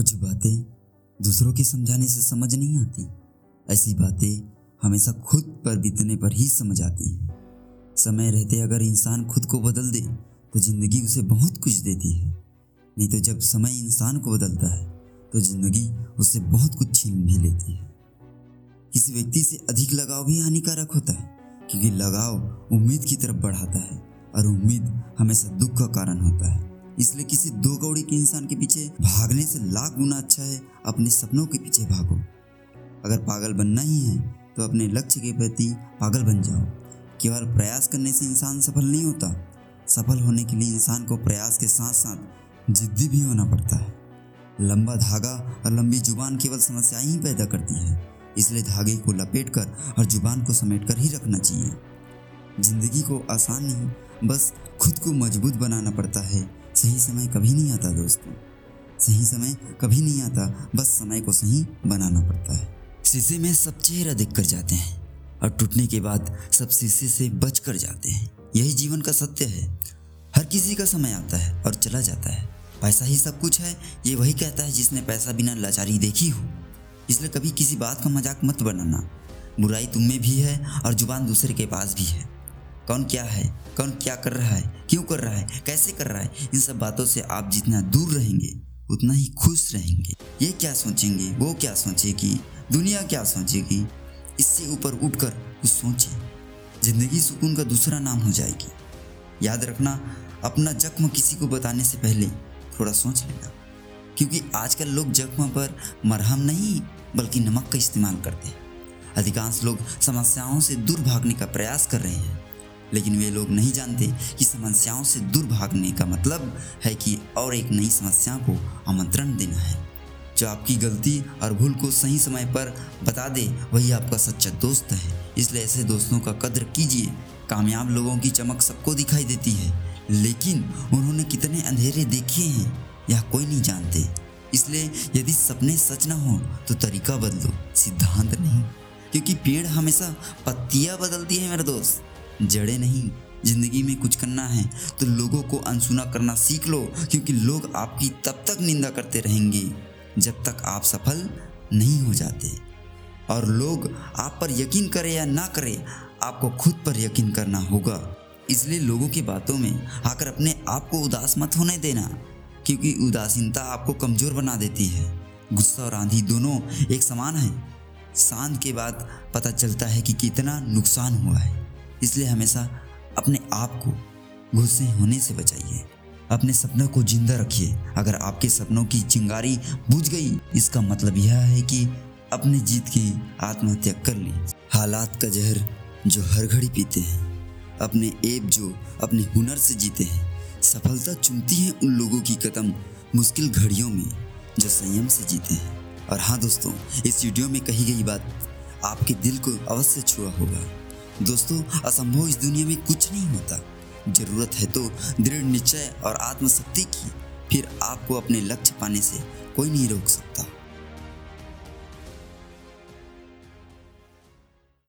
कुछ बातें दूसरों के समझाने से समझ नहीं आती। ऐसी बातें हमेशा खुद पर बीतने पर ही समझ आती है। समय रहते अगर इंसान खुद को बदल दे तो ज़िंदगी उसे बहुत कुछ देती है। नहीं तो जब समय इंसान को बदलता है तो ज़िंदगी उससे बहुत कुछ छीन भी लेती है। किसी व्यक्ति से अधिक लगाव भी हानिकारक होता है, क्योंकि लगाव उम्मीद की तरफ़ बढ़ाता है, और उम्मीद हमेशा दुख का कारण होता है। इसलिए किसी दो कौड़ी के इंसान के पीछे भागने से लाख गुना अच्छा है अपने सपनों के पीछे भागो। अगर पागल बनना ही है तो अपने लक्ष्य के प्रति पागल बन जाओ। केवल प्रयास करने से इंसान सफल नहीं होता। सफल होने के लिए इंसान को प्रयास के साथ साथ जिद्दी भी होना पड़ता है। लंबा धागा और लंबी ज़ुबान केवल समस्याएँ ही पैदा करती है। इसलिए धागे को लपेट कर और ज़ुबान को समेट कर ही रखना चाहिए। ज़िंदगी को आसान नहीं, बस खुद को मज़बूत बनाना पड़ता है। सही समय कभी नहीं आता दोस्तों। सही समय कभी नहीं आता, बस समय को सही बनाना पड़ता है। शीशे में सब चेहरा देख कर जाते हैं और टूटने के बाद सब शीशे से बच कर जाते हैं। यही जीवन का सत्य है। हर किसी का समय आता है और चला जाता है। पैसा ही सब कुछ है, ये वही कहता है जिसने पैसा बिना लाचारी देखी हो। इसलिए कभी किसी बात का मज़ाक मत बनाना। बुराई तुम में भी है और ज़ुबान दूसरे के पास भी है। कौन क्या है? कौन क्या कर रहा है? क्यों कर रहा है? कैसे कर रहा है? इन सब बातों से आप जितना दूर रहेंगे, उतना ही खुश रहेंगे। ये क्या सोचेंगे? वो क्या सोचेगी? दुनिया क्या सोचेगी? इससे ऊपर उठकर कुछ सोचिए ज़िंदगी सुकून का दूसरा नाम हो जाएगी। याद रखना, अपना जख्म किसी को बताने से पहले थोड़ा सोच लेना। क्योंकि आजकल लोग जख्म पर मरहम नहीं, बल्कि नमक का इस्तेमाल करते हैं। अधिकांश लोग समस्याओं से दूर भागने का प्रयास कर रहे हैं। लेकिन वे लोग नहीं जानते कि समस्याओं से दूर भागने का मतलब है कि और एक नई समस्या को आमंत्रण देना है। जो आपकी गलती और भूल को सही समय पर बता दे, वही आपका सच्चा दोस्त है। इसलिए ऐसे दोस्तों का कद्र कीजिए। कामयाब लोगों की चमक सबको दिखाई देती है। लेकिन उन्होंने कितने अंधेरे देखे हैं, यह कोई नहीं जानते। इसलिए यदि सपने सच ना हो तो तरीका बदलो, सिद्धांत नहीं। क्योंकि पेड़ हमेशा पत्तियाँ बदलती है, मेरे दोस्त। जड़े नहीं, ज़िंदगी में कुछ करना है तो लोगों को अनसुना करना सीख लो, क्योंकि लोग आपकी तब तक निंदा करते रहेंगे, जब तक आप सफल नहीं हो जाते। और लोग आप पर यकीन करें या ना करें, आपको खुद पर यकीन करना होगा। इसलिए लोगों की बातों में आकर अपने आप को उदास मत होने देना, क्योंकि उदासीनता आपको कमज़ोर बना देती है। गुस्सा और आंधी दोनों एक समान है। शांत के बाद पता चलता है कि कितना नुकसान हुआ है। इसलिए हमेशा अपने आप को गुस्से होने से बचाइए। अपने सपनों को ज़िंदा रखिए। अगर आपके सपनों की चिंगारी बुझ गई, इसका मतलब यह है कि अपने जीत की आत्महत्या कर ली। हालात का जहर जो हर घड़ी पीते हैं, अपने एब जो अपने हुनर से जीते हैं, सफलता चुनती है उन लोगों की कदम मुश्किल घड़ियों में जो संयम से जीते हैं। और हाँ दोस्तों, इस वीडियो में कही गई बात आपके दिल को अवश्य छुआ होगा। दोस्तों, असंभव इस दुनिया में कुछ नहीं होता। ज़रूरत है तो दृढ़ निश्चय और आत्मशक्ति की। फिर आपको अपने लक्ष्य पाने से कोई नहीं रोक सकता।